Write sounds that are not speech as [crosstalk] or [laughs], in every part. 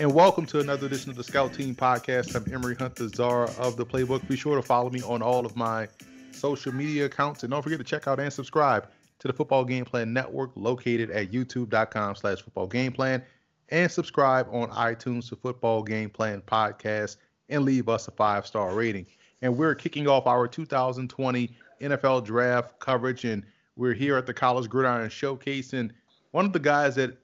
and welcome to another edition of the Scout Team Podcast. I'm Emory Hunt, the czar of the playbook. Be sure to follow me on all of my social media accounts, and don't forget to check out and subscribe to the Football Game Plan Network, located at YouTube.com/slash Football Game Plan, and subscribe on iTunes to Football Game Plan Podcast, and leave us a five-star rating. And we're kicking off our 2020 NFL Draft coverage, and we're here at the College Gridiron Showcase, and one of the guys that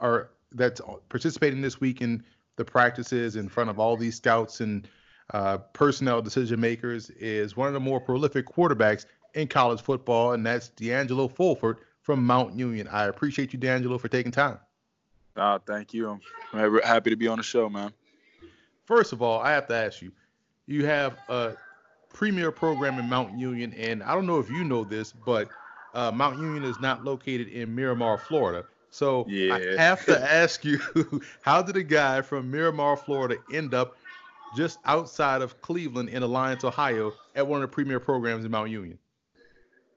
are that's participating this week in the practices in front of all these scouts and uh, personnel decision makers is one of the more prolific quarterbacks in college football, and that's D'Angelo Fulford from Mount Union. I appreciate you, D'Angelo, for taking time. Uh, thank you. I'm happy to be on the show, man. First of all, I have to ask you, you have a premier program in Mount Union, and I don't know if you know this, but uh, Mount Union is not located in Miramar, Florida. So yeah. I have to [laughs] ask you, [laughs] how did a guy from Miramar, Florida, end up just outside of Cleveland in Alliance, Ohio, at one of the premier programs in Mount Union?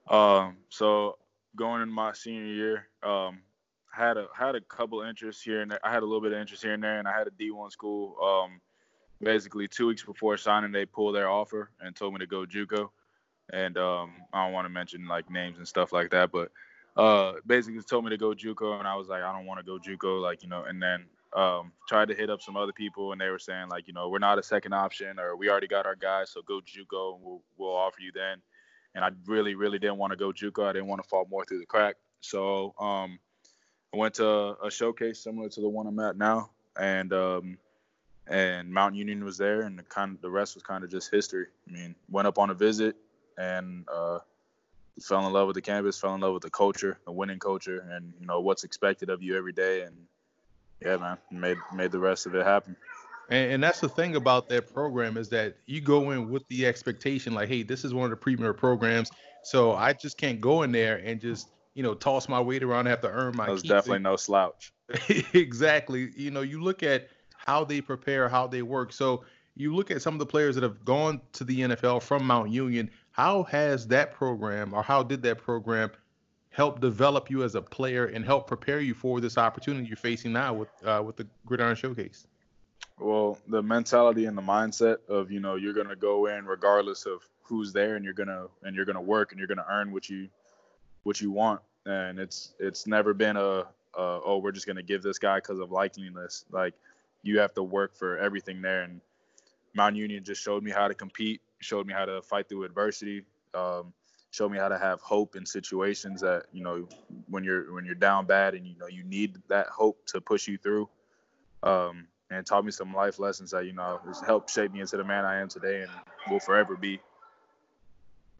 Um, so going in my senior year, um, had a had a couple interests here and there. I had a little bit of interest here and there, and I had a D1 school. Um, basically two weeks before signing, they pulled their offer and told me to go JUCO. And um, I don't want to mention like names and stuff like that, but uh, basically told me to go JUCO, and I was like, I don't want to go JUCO, like you know. And then um, tried to hit up some other people, and they were saying like, you know, we're not a second option, or we already got our guys, so go JUCO, and we'll we'll offer you then. And I really, really didn't want to go JUCO. I didn't want to fall more through the crack. So um, I went to a showcase similar to the one I'm at now, and um, and Mountain Union was there, and the kind of, the rest was kind of just history. I mean, went up on a visit, and uh, fell in love with the campus, fell in love with the culture, the winning culture, and you know what's expected of you every day. And yeah, man, made made the rest of it happen. And, and, that's the thing about that program is that you go in with the expectation, like, hey, this is one of the premier programs, so I just can't go in there and just you know toss my weight around and have to earn my. That definitely no slouch. [laughs] exactly. You know, you look at how they prepare, how they work. So you look at some of the players that have gone to the NFL from Mount Union how has that program, or how did that program help develop you as a player and help prepare you for this opportunity you're facing now with uh, with the Gridiron Showcase? Well, the mentality and the mindset of you know you're gonna go in regardless of who's there, and you're gonna and you're gonna work and you're gonna earn what you what you want, and it's it's never been a, a oh we're just gonna give this guy because of likeliness. Like you have to work for everything there, and Mount Union just showed me how to compete showed me how to fight through adversity. Um, showed me how to have hope in situations that you know when you're when you're down bad and you know you need that hope to push you through. Um, and taught me some life lessons that you know has helped shape me into the man I am today and will forever be.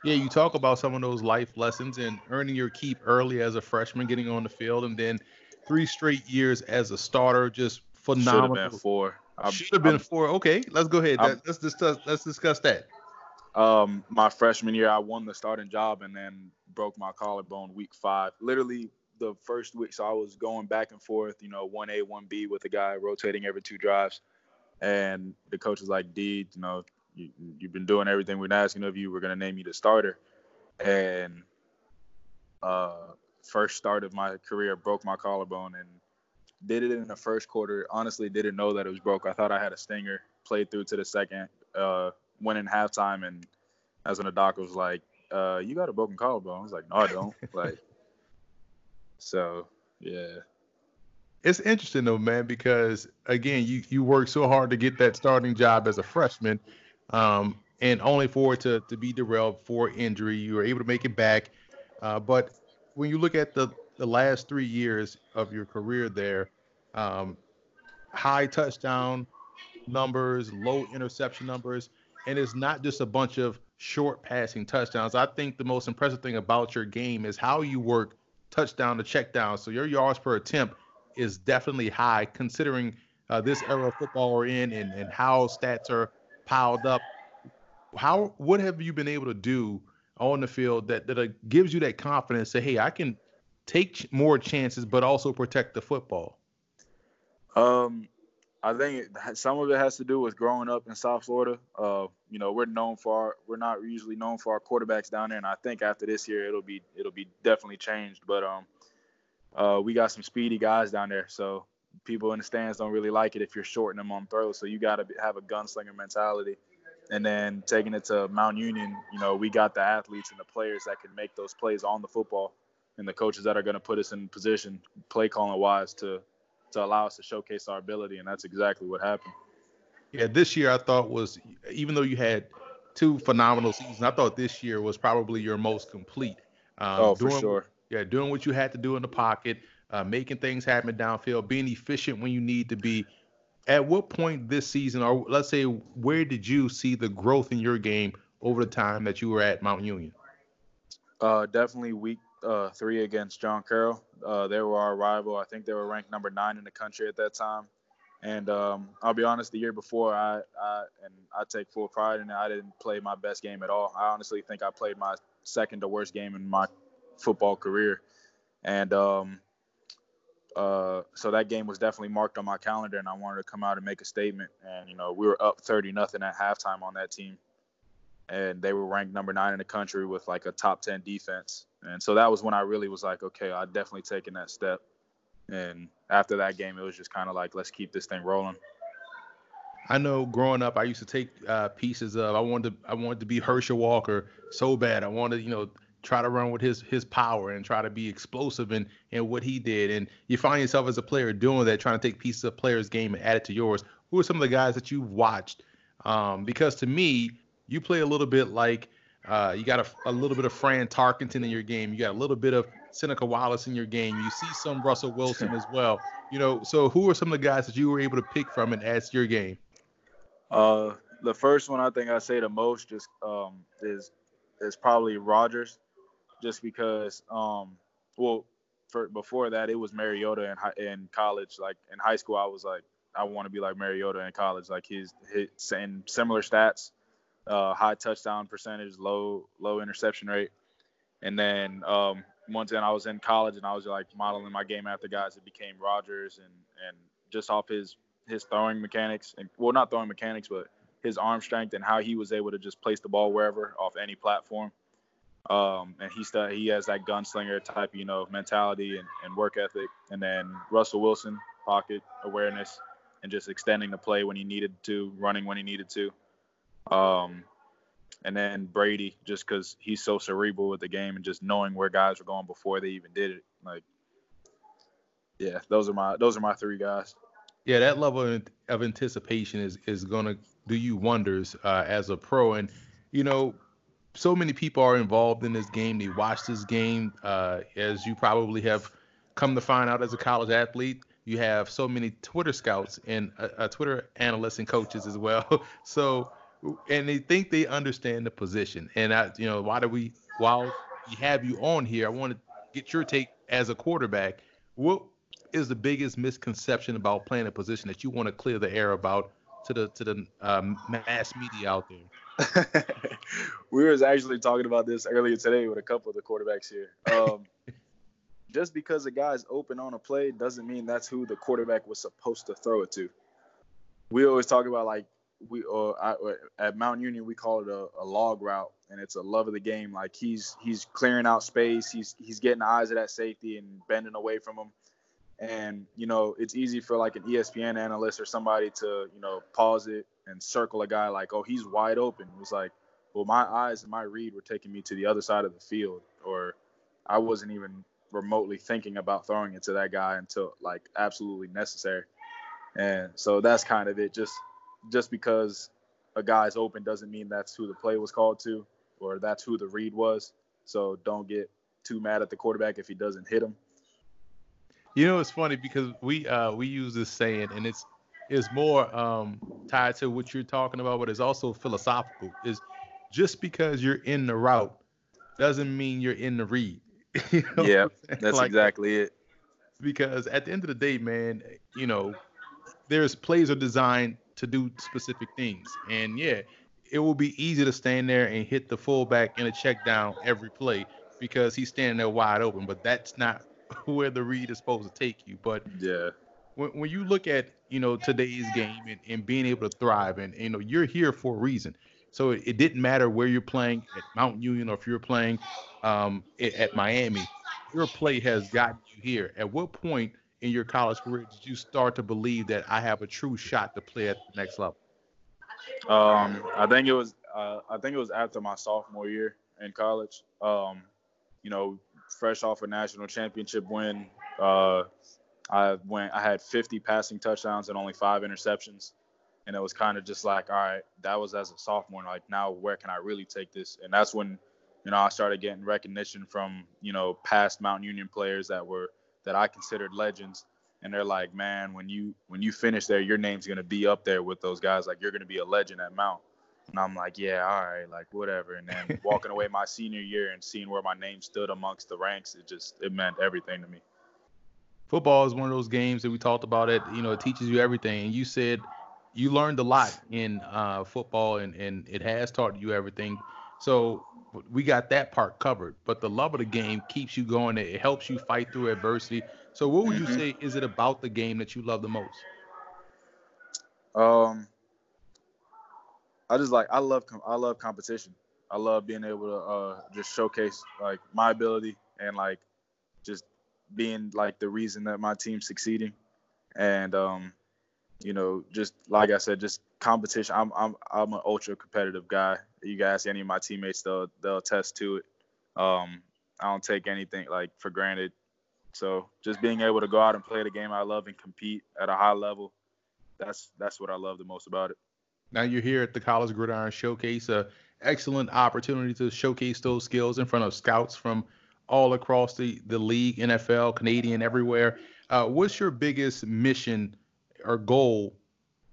Yeah, you talk about some of those life lessons and earning your keep early as a freshman, getting on the field, and then three straight years as a starter, just phenomenal. Should have been four. Should have been I'm, four. Okay, let's go ahead. let's discuss. Let's discuss that. Um, my freshman year, I won the starting job and then broke my collarbone week five. Literally the first week, so I was going back and forth, you know, one A, one B with a guy rotating every two drives, and the coach was like, "D, you know, you, have been doing everything we're asking of you. We're gonna name you the starter." And uh, first start of my career, broke my collarbone and did it in the first quarter. Honestly, didn't know that it was broke. I thought I had a stinger. Played through to the second. Uh, went in halftime, and that's when the doctor was like, uh, "You got a broken collarbone." I was like, "No, I don't." [laughs] like, so yeah. It's interesting though, man, because again, you you worked so hard to get that starting job as a freshman, um, and only for it to to be derailed for injury. You were able to make it back, uh, but when you look at the the last three years of your career there, um, high touchdown numbers, low interception numbers and it's not just a bunch of short passing touchdowns. I think the most impressive thing about your game is how you work touchdown to check down. So your yards per attempt is definitely high considering uh, this era of football we're in and, and how stats are piled up. How what have you been able to do on the field that that uh, gives you that confidence? Say, hey, I can take more chances, but also protect the football. Um, I think some of it has to do with growing up in South Florida. Uh, you know, we're known for our, we're not usually known for our quarterbacks down there, and I think after this year it'll be it'll be definitely changed. But um, uh, we got some speedy guys down there, so people in the stands don't really like it if you're shorting them on throws. So you got to have a gunslinger mentality. And then taking it to Mount Union, you know, we got the athletes and the players that can make those plays on the football, and the coaches that are going to put us in position, play calling wise, to to allow us to showcase our ability. And that's exactly what happened. Yeah, this year I thought was even though you had two phenomenal seasons, I thought this year was probably your most complete. Um, oh, for sure. Yeah, doing what you had to do in the pocket, uh, making things happen downfield, being efficient when you need to be. At what point this season, or let's say, where did you see the growth in your game over the time that you were at Mount Union? Uh, definitely week uh, three against John Carroll. Uh, they were our rival. I think they were ranked number nine in the country at that time. And um, I'll be honest, the year before, I, I and I take full pride in it. I didn't play my best game at all. I honestly think I played my second to worst game in my football career. And um, uh, so that game was definitely marked on my calendar, and I wanted to come out and make a statement. And you know, we were up 30 nothing at halftime on that team, and they were ranked number nine in the country with like a top 10 defense. And so that was when I really was like, okay, I definitely taken that step. And after that game, it was just kind of like, let's keep this thing rolling. I know growing up, I used to take uh, pieces of. I wanted to, I wanted to be Herschel Walker so bad. I wanted, you know, try to run with his his power and try to be explosive in in what he did. And you find yourself as a player doing that, trying to take pieces of players' game and add it to yours. Who are some of the guys that you've watched? Um, because to me, you play a little bit like uh, you got a, a little bit of Fran Tarkenton in your game. You got a little bit of Seneca Wallace in your game. You see some Russell Wilson as well. You know, so who are some of the guys that you were able to pick from and add to your game? Uh, the first one I think I say the most just um, is is probably Rodgers, just because um, well, for before that it was Mariota in in college. Like in high school, I was like, I want to be like Mariota in college. Like his and similar stats, uh, high touchdown percentage, low low interception rate, and then um, once then I was in college and I was like modeling my game after guys that became Rodgers and and just off his his throwing mechanics and well not throwing mechanics but his arm strength and how he was able to just place the ball wherever off any platform. Um, and he st- he has that gunslinger type you know mentality and, and work ethic. And then Russell Wilson pocket awareness and just extending the play when he needed to, running when he needed to. Um, and then Brady, just because he's so cerebral with the game and just knowing where guys were going before they even did it. Like, yeah, those are my those are my three guys. Yeah, that level of anticipation is is gonna do you wonders uh, as a pro, and you know, so many people are involved in this game. They watch this game, uh, as you probably have come to find out as a college athlete. You have so many Twitter scouts and uh, uh Twitter analysts and coaches as well. [laughs] so and they think they understand the position. And I, you know, why do we while we have you on here, I want to get your take as a quarterback. What is the biggest misconception about playing a position that you want to clear the air about to the to the um, mass media out there? [laughs] we was actually talking about this earlier today with a couple of the quarterbacks here. Um, [laughs] just because a guy's open on a play doesn't mean that's who the quarterback was supposed to throw it to. We always talk about like we or I, at Mount Union we call it a, a, log route, and it's a love of the game. Like he's he's clearing out space, he's he's getting the eyes of that safety and bending away from him. And you know it's easy for like an ESPN analyst or somebody to you know pause it and circle a guy like, oh he's wide open. It was like, well my eyes and my read were taking me to the other side of the field, or I wasn't even remotely thinking about throwing it to that guy until like absolutely necessary. And so that's kind of it. Just just because a guy's open doesn't mean that's who the play was called to or that's who the read was. So don't get too mad at the quarterback if he doesn't hit him. You know, it's funny because we uh, we use this saying, and it's it's more um, tied to what you're talking about, but it's also philosophical. Is just because you're in the route doesn't mean you're in the read. [laughs] you know yeah, that's like, exactly it. Because at the end of the day, man, you know, there's plays are designed to do specific things. And yeah, it will be easy to stand there and hit the fullback in a check down every play because he's standing there wide open. But that's not [laughs] where the read is supposed to take you. But yeah, when, when you look at you know today's game and, and being able to thrive, and you know you're here for a reason. So it, it didn't matter where you're playing at Mount Union or if you're playing um, at, at Miami. Your play has gotten you here. At what point in your college career did you start to believe that I have a true shot to play at the next level? Um, I think it was uh, I think it was after my sophomore year in college. Um, you know, fresh off a national championship win, uh, I went I had 50 passing touchdowns and only five interceptions, and it was kind of just like, all right, that was as a sophomore. Like now, where can I really take this? And that's when, you know, I started getting recognition from you know past Mount Union players that were that I considered legends and they're like, man, when you when you finish there, your name's gonna be up there with those guys. Like you're gonna be a legend at Mount. And I'm like, yeah, all right, like whatever. And then [laughs] walking away my senior year and seeing where my name stood amongst the ranks, it just it meant everything to me. Football is one of those games that we talked about. It you know it teaches you everything. And you said you learned a lot in uh, football, and and it has taught you everything. So we got that part covered. But the love of the game keeps you going. It helps you fight through adversity. So what would you mm-hmm. say is it about the game that you love the most? Um, I just like I love I love competition. I love being able to uh, just showcase like my ability and like just being like the reason that my team's succeeding, and um, you know, just like I said, just competition. I'm I'm I'm an ultra competitive guy. You guys, any of my teammates, they'll they'll attest to it. Um, I don't take anything like for granted. So just being able to go out and play the game I love and compete at a high level, that's that's what I love the most about it. Now you're here at the College Gridiron Showcase, a excellent opportunity to showcase those skills in front of scouts from all across the the league, NFL, Canadian, everywhere. Uh, what's your biggest mission or goal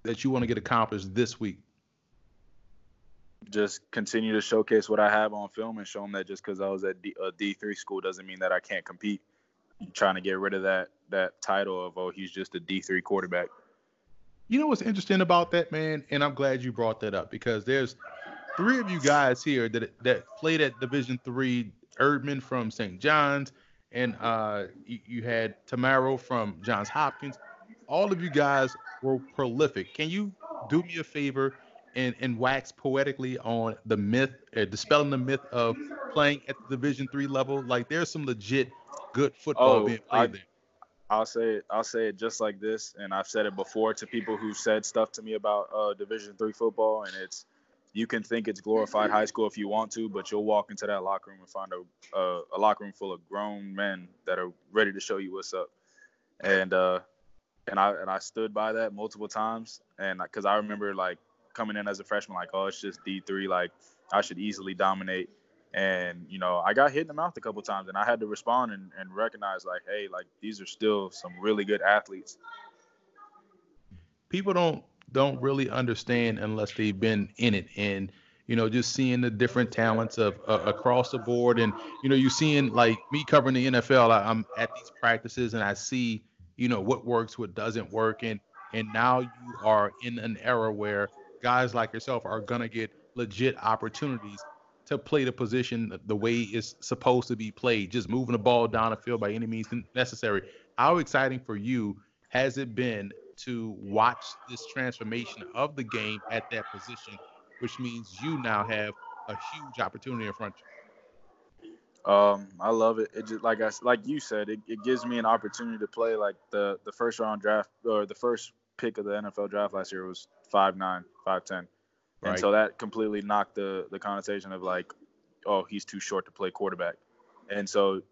that you want to get accomplished this week? Just continue to showcase what I have on film and show them that just because I was at D, a D3 school doesn't mean that I can't compete trying to get rid of that that title of oh he's just a D three quarterback. You know what's interesting about that man, and I'm glad you brought that up because there's three of you guys here that that played at Division three. Erdmann from St. John's, and uh, you, you had Tammaro from Johns Hopkins. All of you guys were prolific. Can you do me a favor and, and wax poetically on the myth, uh, dispelling the myth of playing at the Division three level? Like there's some legit good football oh, being played I, there. I'll say it. I'll say it just like this, and I've said it before to people who said stuff to me about uh, Division three football, and it's you can think it's glorified high school if you want to, but you'll walk into that locker room and find a a, a locker room full of grown men that are ready to show you what's up, and uh, and I and I stood by that multiple times, and because I remember like coming in as a freshman, like oh it's just D three, like I should easily dominate, and you know i got hit in the mouth a couple times and i had to respond and, and recognize like hey like these are still some really good athletes. People don't don't really understand unless they've been in it. And you know just seeing the different talents of uh, across the board. And you know you're seeing like me covering the nfl I, i'm at these practices and i see you know what works what doesn't work. And and now you are in an era where guys like yourself are gonna get legit opportunities to play the position the way it's supposed to be played, just moving the ball down the field by any means necessary. How exciting for you has it been to watch this transformation of the game at that position, which means you now have a huge opportunity in front of you? Um, I love it. It just like I like you said, it, it gives me an opportunity to play like the the first round draft or the first pick of the NFL draft last year was five nine, five ten. And so that completely knocked the the connotation of like, oh, he's too short to play quarterback. And so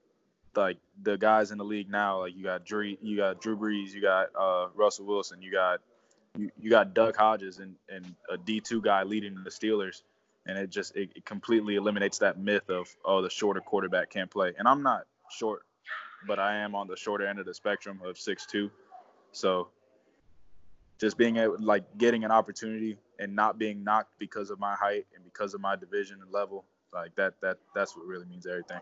like the guys in the league now, like you got Drew, you got Drew Brees, you got uh, Russell Wilson, you got you, you got Duck Hodges and, and a D two guy leading the Steelers, and it just it, it, completely eliminates that myth of oh the shorter quarterback can't play. And I'm not short, but I am on the shorter end of the spectrum of six two, so just being able like getting an opportunity and not being knocked because of my height and because of my division and level like that that that's what really means everything.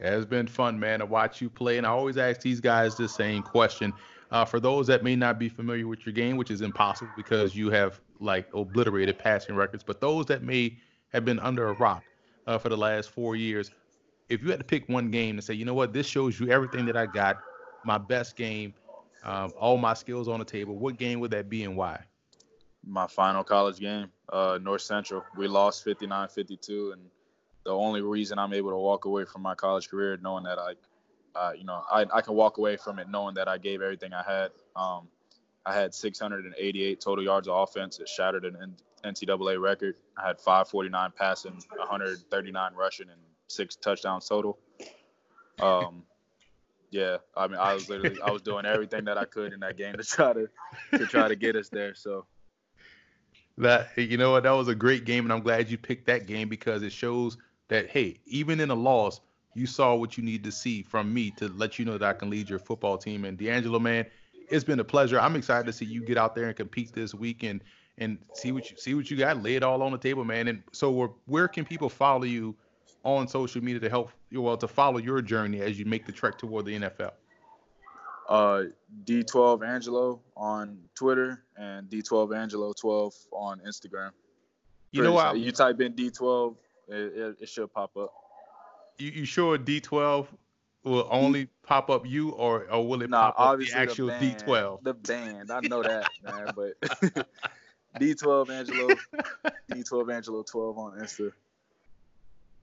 It has been fun man to watch you play and i always ask these guys the same question. Uh, for those that may not be familiar with your game which is impossible because you have like obliterated passing records but those that may have been under a rock uh, for the last four years if you had to pick one game and say you know what? This shows you everything that i got my best game um, all my skills on the table. What game would that be and why? My final college game, uh, North Central. We lost 59-52, and the only reason I'm able to walk away from my college career knowing that I, uh, you know, I, I can walk away from it knowing that I gave everything I had. Um, I had 688 total yards of offense. It shattered an NCAA record. I had 549 passing, 139 rushing, and six touchdowns total. Um, yeah, I mean, I was literally I was doing everything that I could in that game to try to to try to get us there. So that you know what, that was a great game, and I'm glad you picked that game because it shows that hey, even in a loss, you saw what you need to see from me to let you know that I can lead your football team. And D'Angelo, man, it's been a pleasure. I'm excited to see you get out there and compete this week and and see what you see what you got, lay it all on the table, man. And so, where, where can people follow you on social media to help you well to follow your journey as you make the trek toward the NFL? Uh, D12 Angelo on Twitter and D12 Angelo 12 on Instagram. You know what? You type in D12, it, it, it, should pop up. You, you sure D12 will only pop up you, or or will it nah, pop up the actual the band, D12? The band, I know that, [laughs] man, but [laughs] D12 Angelo, D12 Angelo 12 on Insta.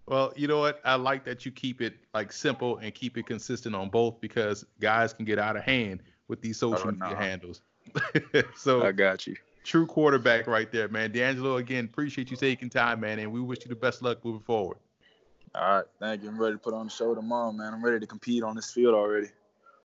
Well, you know what? I like that you keep it like simple and keep it consistent on both because guys can get out of hand with these oh, social oh, media handles. [laughs] so I got you. True quarterback right there, man. D'Angelo, again, appreciate you taking time, man, and we wish you the best luck moving forward. All right, thank you. I'm ready to put on the show tomorrow, man. I'm ready to compete on this field already.